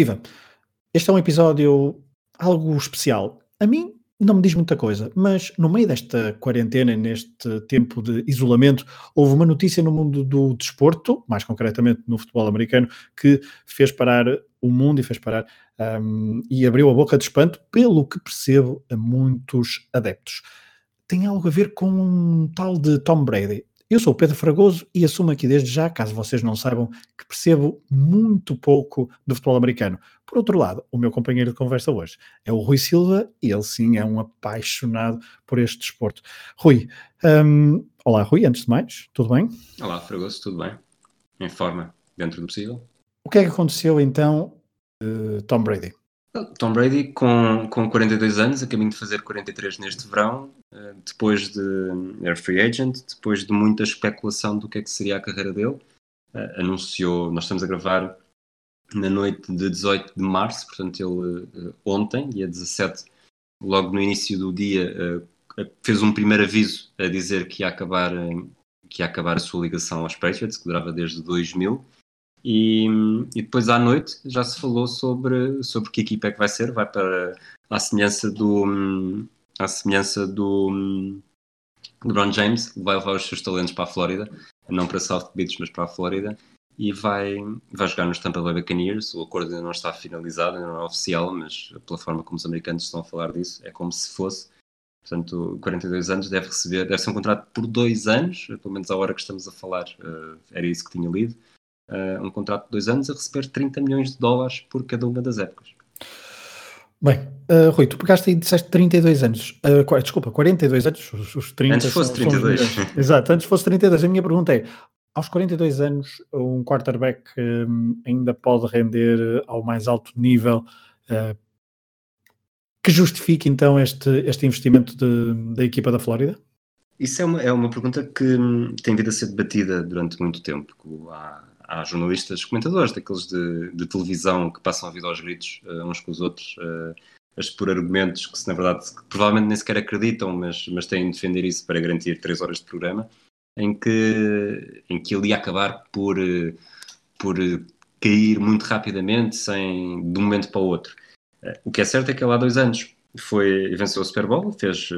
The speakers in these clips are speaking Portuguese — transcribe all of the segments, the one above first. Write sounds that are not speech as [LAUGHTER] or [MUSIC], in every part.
Viva! Este é um episódio algo especial. A mim não me diz muita coisa, mas no meio desta quarentena, neste tempo de isolamento, houve uma notícia no mundo do desporto, mais concretamente no futebol americano, que fez parar o mundo e fez parar um, e abriu a boca de espanto, pelo que percebo, a muitos adeptos. Tem algo a ver com um tal de Tom Brady. Eu sou o Pedro Fragoso e assumo aqui desde já, caso vocês não saibam, que percebo muito pouco do futebol americano. Por outro lado, o meu companheiro de conversa hoje é o Rui Silva e ele sim é um apaixonado por este desporto. Rui, um, olá Rui, antes de mais, tudo bem? Olá Fragoso, tudo bem? Em forma, dentro do possível. O que é que aconteceu então, uh, Tom Brady? Tom Brady, com, com 42 anos, a caminho de fazer 43 neste verão, eh, depois de Air Free Agent, depois de muita especulação do que é que seria a carreira dele, eh, anunciou, nós estamos a gravar na noite de 18 de março, portanto ele eh, ontem, dia 17, logo no início do dia, fez um primeiro aviso a dizer que ia acabar, que ia acabar a sua ligação aos Patriots, que durava desde 2000, e, e, depois à noite já se falou sobre, sobre que equipa é que vai ser, vai para a semelhança do à semelhança do LeBron James, vai levar os seus talentos para a Flórida, não para South Beach, mas para a Flórida, e vai, vai jogar nos Tampa Bay Buccaneers. O acordo ainda não está finalizado, ainda não é oficial, mas pela forma como os americanos estão a falar disso, é como se fosse. Portanto, 42 anos deve receber, deve ser um contrato por dois anos, pelo menos à hora que estamos a falar, uh, era isso que tinha lido uh, um contrato de dois anos a receber 30 milhões de dólares por cada uma das épocas. Bem, uh, Rui, tu pegaste aí e disseste 32 anos, uh, desculpa, 42 anos, os, os 30 Antes fosse 32. São [LAUGHS] Exato, antes fosse 32. A minha pergunta é, aos 42 anos, um quarterback um, ainda pode render ao mais alto nível uh, que justifique então este, este investimento de, da equipa da Flórida? Isso é uma, é uma pergunta que hum, tem vindo a ser debatida durante muito tempo. Há, há jornalistas, comentadores daqueles de, de, televisão que passam a vida aos gritos uh, uns com os outros, uh, a expor argumentos que, se, na verdade, provavelmente nem sequer acreditam, mas, mas têm de defender isso para garantir três horas de programa, em que, em que ele ia acabar por, uh, por cair muito rapidamente, sem, de um momento para o outro. o que é certo é que ele há dois anos foi, venceu o Super Bowl, fez,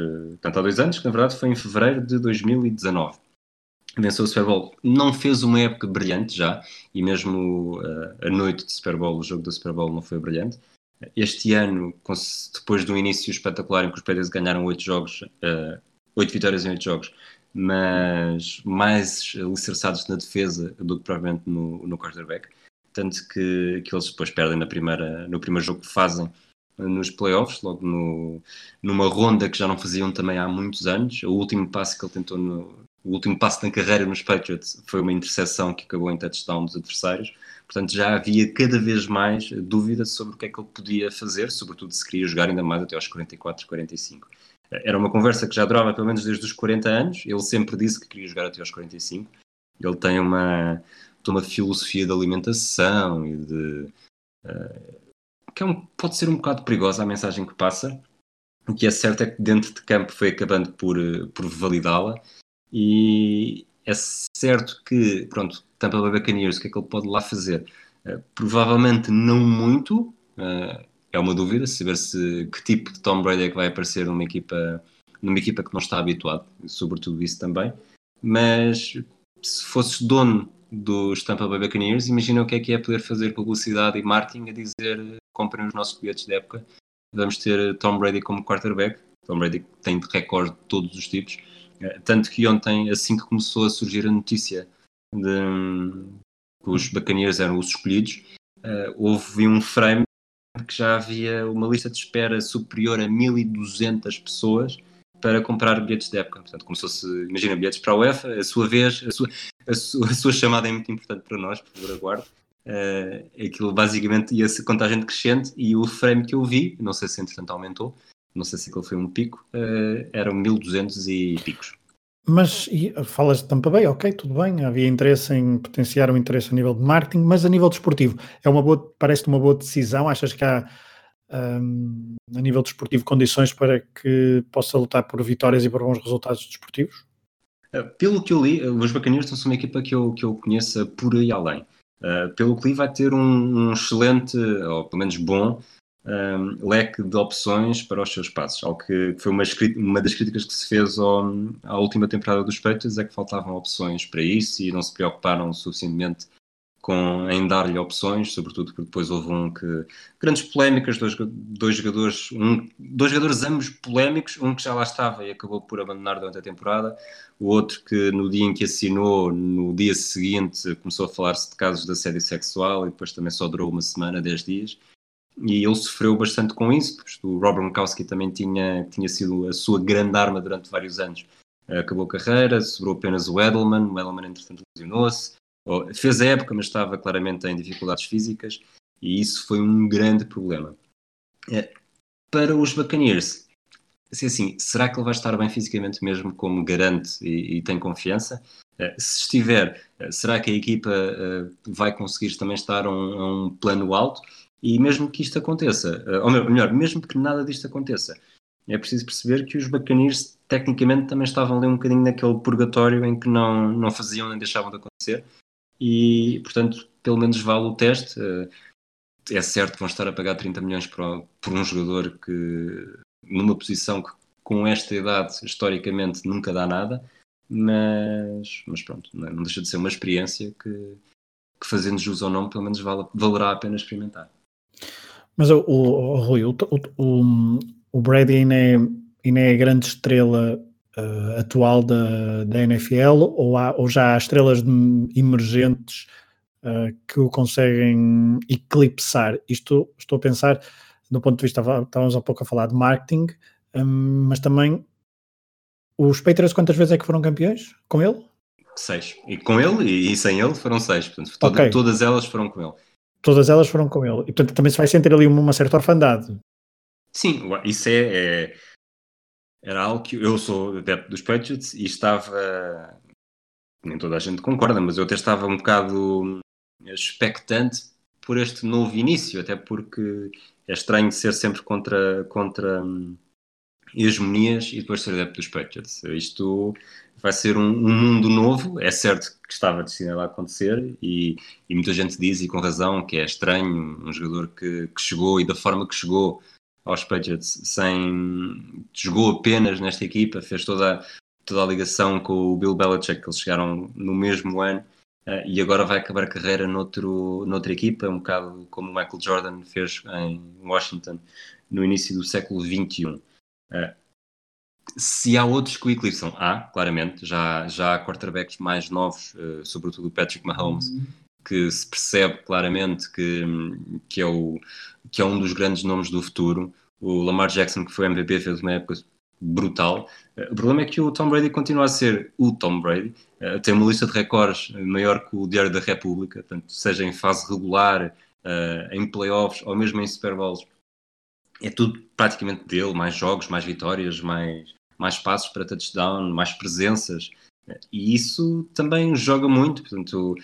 tanto há dois anos, que na verdade foi em fevereiro de 2019 venceu o Super Bowl, não fez uma época brilhante já, e mesmo uh, a noite de Super Bowl, o jogo do Super Bowl não foi brilhante. Este ano, depois de um início espetacular em que os Patriots ganharam oito jogos, uh, vitórias em oito jogos, mas mais alicerçados na defesa do que provavelmente no, no quarterback, tanto que, que eles depois perdem na primeira, no primeiro jogo que fazem nos playoffs, logo no, numa ronda que já não faziam também há muitos anos. O último passo que ele tentou no, o último passo na carreira nos Patriots foi uma interseção que acabou em touchdown dos adversários. Portanto, já havia cada vez mais dúvidas sobre o que é que ele podia fazer, sobretudo se queria jogar ainda mais até aos 44, 45. Era uma conversa que já durava pelo menos desde os 40 anos. Ele sempre disse que queria jogar até aos 45. Ele tem uma, uma filosofia de alimentação e de. Uh, que é um, pode ser um bocado perigosa a mensagem que passa. O que é certo é que dentro de campo foi acabando por, por validá-la e é certo que, pronto, Tampa Bay Buccaneers, o que é que ele pode lá fazer? Uh, provavelmente não muito, uh, é uma dúvida, saber se que tipo de Tom Brady é que vai aparecer numa equipa, numa equipa que não está habituado, sobretudo isso também, mas se fosses dono dos Tampa Bay Buccaneers, imagina o que é que é poder fazer publicidade e marketing a dizer comprem os nossos bilhetes de época, vamos ter Tom Brady como quarterback, Tom Brady tem de recorde de todos os tipos, tanto que ontem, assim que começou a surgir a notícia de que os Buccaneers eram os escolhidos, uh, houve um frame que já havia uma lista de espera superior a 1200 pessoas para comprar bilhetes de época. Portanto, começou-se, imagina, bilhetes para a UEFA, a sua vez, a sua, a sua, a sua chamada é muito importante para nós, por favor, aguarde. Uh, aquilo basicamente ia ser contagem crescente e o frame que eu vi, não sei se entretanto aumentou, não sei se aquele foi um pico, uh, eram 1200 e picos. Mas e, falas de Tampa Bay, ok, tudo bem, havia interesse em potenciar o interesse a nível de marketing, mas a nível desportivo, é uma boa, parece-te uma boa decisão? Achas que há um, a nível desportivo condições para que possa lutar por vitórias e por bons resultados desportivos? Uh, pelo que eu li, os Buccaneers são uma equipa que eu, que eu conheço por aí além. Uh, pelo que li, vai ter um, um, excelente, ou pelo menos bom, um, leque de opções para os seus passos. Algo que foi uma, uma das críticas que se fez ao, à última temporada dos Patriots é que faltavam opções para isso e não se preocuparam suficientemente com, em dar-lhe opções, sobretudo porque depois houve um que. grandes polémicas, dois, dois jogadores, um, dois jogadores ambos polémicos, um que já lá estava e acabou por abandonar durante a temporada, o outro que no dia em que assinou, no dia seguinte, começou a falar-se de casos de assédio sexual e depois também só durou uma semana, dez dias. E ele sofreu bastante com isso, porque o Robert Gronkowski também tinha, tinha sido a sua grande arma durante vários anos. Acabou a carreira, sobrou apenas o Edelman, o Edelman entretanto lesionou-se, fez a época, mas estava claramente em dificuldades físicas e isso foi um grande problema. É, para os Buccaneers, assim, assim, será que ele vai estar bem fisicamente mesmo como garante e, e tem confiança? É, se estiver, será que a equipa vai conseguir também estar a um, a um plano alto? E mesmo que isto aconteça, ou melhor, mesmo que nada disto aconteça, é preciso perceber que os Buccaneers tecnicamente também estavam ali um bocadinho naquele purgatório em que não, não faziam nem deixavam de acontecer e, portanto, pelo menos vale o teste. Eh, é certo que vão estar a pagar 30 milhões por, por um jogador que, numa posição que com esta idade, historicamente, nunca dá nada, mas, mas pronto, não deixa de ser uma experiência que, que fazendo jus ou não, pelo menos vale, valerá a pena experimentar. Mas o, o, o Rui, o, o, o Brady ainda é, ainda é a grande estrela uh, atual da, da NFL ou, há, ou já há estrelas emergentes uh, que o conseguem eclipsar? Isto estou a pensar do ponto de vista, estávamos há pouco a falar de marketing, um, mas também os Patriots quantas vezes é que foram campeões com ele? Seis. E com ele e, e sem ele foram seis. Portanto, toda, okay. todas elas foram com ele. Todas elas foram com ele. E portanto também se vai sentir ali uma certa orfandade. Sim, isso é, é, era algo que eu sou adepto dos Patriots e estava. Nem toda a gente concorda, mas eu até estava um bocado expectante por este novo início, até porque é estranho ser sempre contra, contra hum, hegemonias e depois ser adepto dos Patriots. Isto vai ser um, um, mundo novo, é certo que estava destinado a acontecer e, e, muita gente diz, e com razão, que é estranho um jogador que, que chegou e da forma que chegou aos Patriots sem jogou apenas nesta equipa, fez toda, toda a ligação com o Bill Belichick, que eles chegaram no mesmo ano uh, e agora vai acabar a carreira noutro, noutra equipa, um bocado como o Michael Jordan fez em Washington no início do século XXI. Uh, eh, se há outros que o eclipsam, há, claramente, já, já há quarterbacks mais novos, uh, sobretudo o Patrick Mahomes, uhum que se percebe claramente que, que, é o, que é um dos grandes nomes do futuro. O Lamar Jackson, que foi MVP, fez uma época brutal. O problema é que o Tom Brady continua a ser o Tom Brady. Eh, tem uma lista de recordes maior que o Diário da República, portanto, seja em fase regular, eh, em playoffs ou mesmo em Super Bowls. É tudo praticamente dele, mais jogos, mais vitórias, mais, mais passos para touchdown, mais presenças. E isso também joga muito, portanto,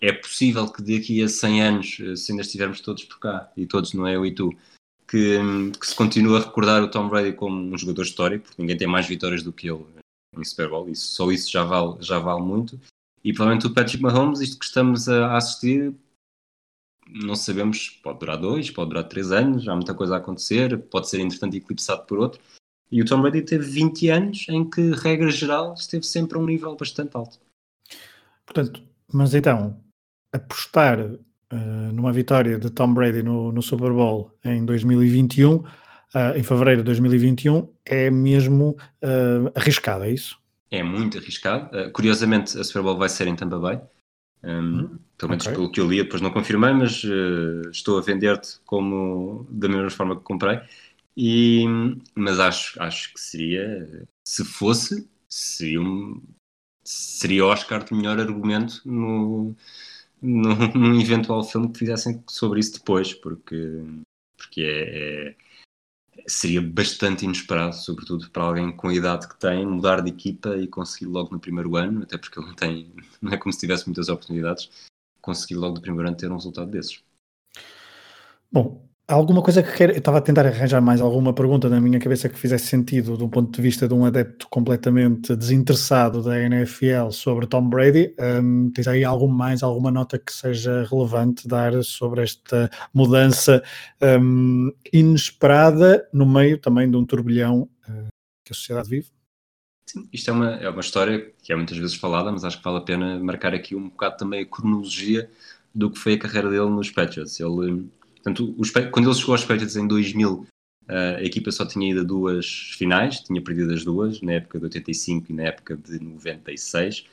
é possível que daqui a 100 anos, se ainda estivermos todos por cá, e todos, não é eu e tu, que, que se continue a recordar o Tom Brady como um jogador histórico, porque ninguém tem mais vitórias do que ele em Super Bowl, isso, só isso já vale, já vale muito. E provavelmente o Patrick Mahomes, isto que estamos a assistir, não sabemos, pode durar dois, pode durar três anos, há muita coisa a acontecer, pode ser entretanto eclipsado por outro. E o Tom Brady teve 20 anos em que, regra geral, esteve sempre a um nível bastante alto. Portanto, mas então, apostar uh, numa vitória de Tom Brady no, no Super Bowl em 2021, uh, eh, em fevereiro de 2021, é mesmo uh, arriscado, é isso? É muito arriscado. curiosamente, a Super Bowl vai ser em Tampa Bay. Um, hum, pelo menos okay. pelo que eu li, depois não confirmei, mas estou a vender-te como da mesma forma que comprei. E, mas acho, acho que seria, se fosse, seria, um, seria Oscar de melhor argumento no, num, num eventual filme que fizessem sobre isso depois, porque, porque é, é, seria bastante inesperado, sobretudo para alguém com a idade que tem, mudar de equipa e conseguir logo no primeiro ano, até porque ele não tem, não é como se tivesse muitas oportunidades, conseguir logo no primeiro ano ter um resultado desses. Bom, alguma coisa que quer. Eu estava a tentar arranjar mais alguma pergunta na minha cabeça que fizesse sentido do ponto de vista de um adepto completamente desinteressado da NFL sobre Tom Brady. Um, tens aí algum mais, alguma nota que seja relevante dar sobre esta mudança um, inesperada no meio também de um turbilhão uh, que a sociedade vive? Isto é uma, é uma história que é muitas vezes falada, mas acho que vale a pena marcar aqui um bocado também a cronologia do que foi a carreira dele nos Patriots. Ele Portanto, os, quando ele chegou aos Patriots em 2000, a equipa só tinha ido a duas finais, tinha perdido as duas, na época de 85 e na época de 96.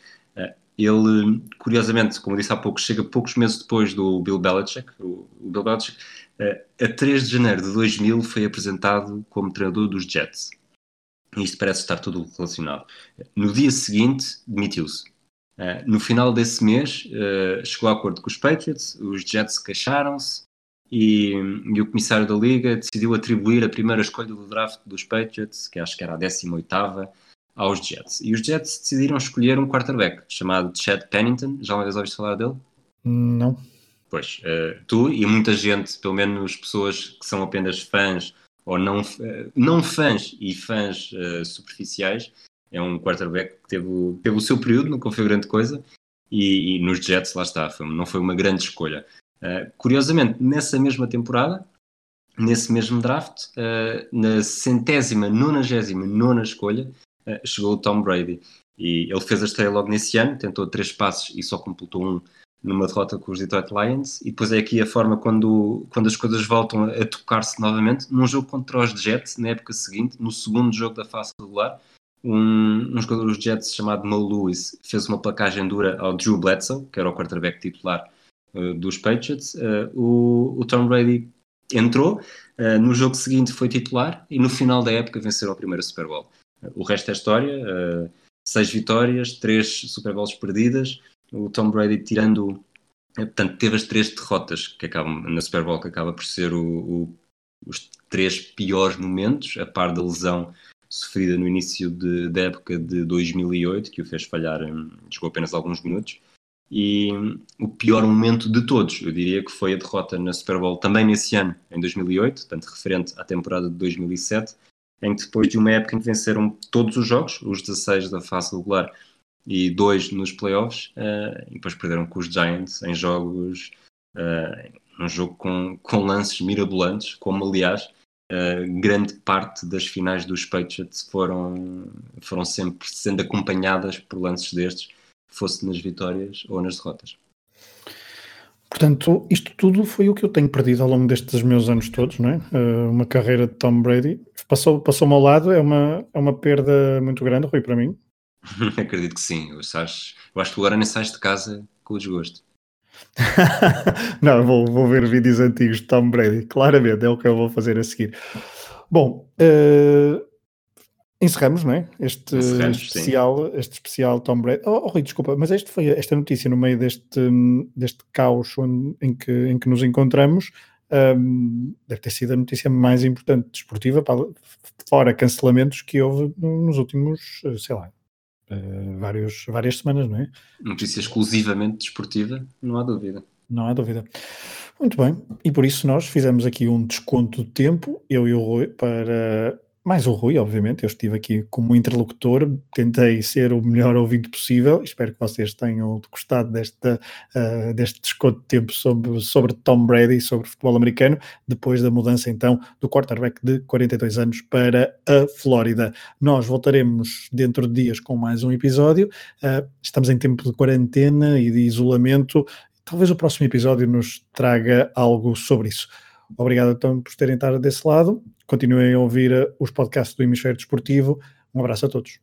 Ele, curiosamente, como disse há pouco, chega poucos meses depois do Bill Belichick. O, Bill Belichick, a 3 de janeiro de 2000, foi apresentado como treinador dos Jets. Isto parece estar tudo relacionado. No dia seguinte, demitiu-se. no final desse mês, chegou a acordo com os Patriots, os Jets queixaram-se, e, e, o comissário da Liga decidiu atribuir a primeira escolha do draft dos Patriots, que acho que era a 18 aos Jets. E os Jets decidiram escolher um quarterback chamado Chad Pennington. Já uma vez ouviste falar dele? Não. Pois, uh, tu e muita gente, pelo menos pessoas que são apenas fãs ou não, não fãs e fãs uh, superficiais, é um quarterback que teve, teve o seu período, não foi grande coisa, e, e nos Jets, lá está, foi, não foi uma grande escolha. Uh, curiosamente, nessa mesma temporada, nesse mesmo draft, uh, na centésima, nonagésima nona escolha, chegou o Tom Brady. E ele fez a estreia logo nesse ano, tentou três passos e só completou um numa derrota com os Detroit Lions. E depois é aqui a forma quando, quando as coisas voltam a, tocar-se novamente. Num jogo contra os Jets, na época seguinte, no segundo jogo da fase regular, um, um jogador dos Jets chamado Mo Lewis fez uma placagem dura ao Drew Bledsoe, que era o quarterback titular uh, dos Patriots. Uh, o, o, Tom Brady entrou, uh, no jogo seguinte foi titular e no final da época venceu o primeiro Super Bowl. o resto é história, seis vitórias, três Super Bowls perdidas. O Tom Brady tirando, portanto, teve as três derrotas que acabam na Super Bowl, que acaba por ser o, o, os três piores momentos, a par da lesão sofrida no início de, da época de 2008, que o fez falhar, um, jogou apenas alguns minutos. E o pior momento de todos, eu diria que foi a derrota na Super Bowl também nesse ano, em 2008, tanto referente à temporada de 2007, em que depois de uma época em que venceram todos os jogos, os 16 da fase regular e dois nos playoffs, uh, e depois perderam com os Giants em jogos, uh, um jogo com, com lances mirabolantes, como aliás uh, grande parte das finais dos Patriots foram, foram sempre sendo acompanhadas por lances destes fosse nas vitórias ou nas derrotas. Portanto, isto tudo foi o que eu tenho perdido ao longo destes meus anos todos, não é? Uma carreira de Tom Brady. Passou, passou-me ao lado, é uma, é uma perda muito grande, Rui, para mim. [LAUGHS] Acredito que sim. Eu, sabes, eu acho que agora nem sais de casa com o desgosto. [LAUGHS] não, vou, vou ver vídeos antigos de Tom Brady, claramente, é o que eu vou fazer a seguir. Bom, uh, Encerramos, não é? Este especial, este especial Tom Brady. Oh, oh Rui, desculpa, mas este foi esta notícia no meio deste, deste caos onde, em, que, em que nos encontramos. Um, deve ter sido a notícia mais importante desportiva, para, fora cancelamentos que houve nos últimos, sei lá, uh, vários, várias semanas, não é? Notícia exclusivamente desportiva, não há dúvida. Não há dúvida. Muito bem, e por isso nós fizemos aqui um desconto de tempo, eu e o Rui, para mais o Rui, obviamente, eu estive aqui como interlocutor, tentei ser o melhor ouvinte possível, espero que vocês tenham gostado desta, uh, deste desconto de tempo sobre, sobre Tom Brady sobre futebol americano, depois da mudança então do quarterback de 42 anos para a Flórida. Nós voltaremos dentro de dias com mais um episódio, uh, estamos em tempo de quarentena e de isolamento, talvez o próximo episódio nos traga algo sobre isso. Obrigado então por terem estado desse lado. Continuem a ouvir eh, os podcasts do Hemisfério Desportivo. Um abraço a todos.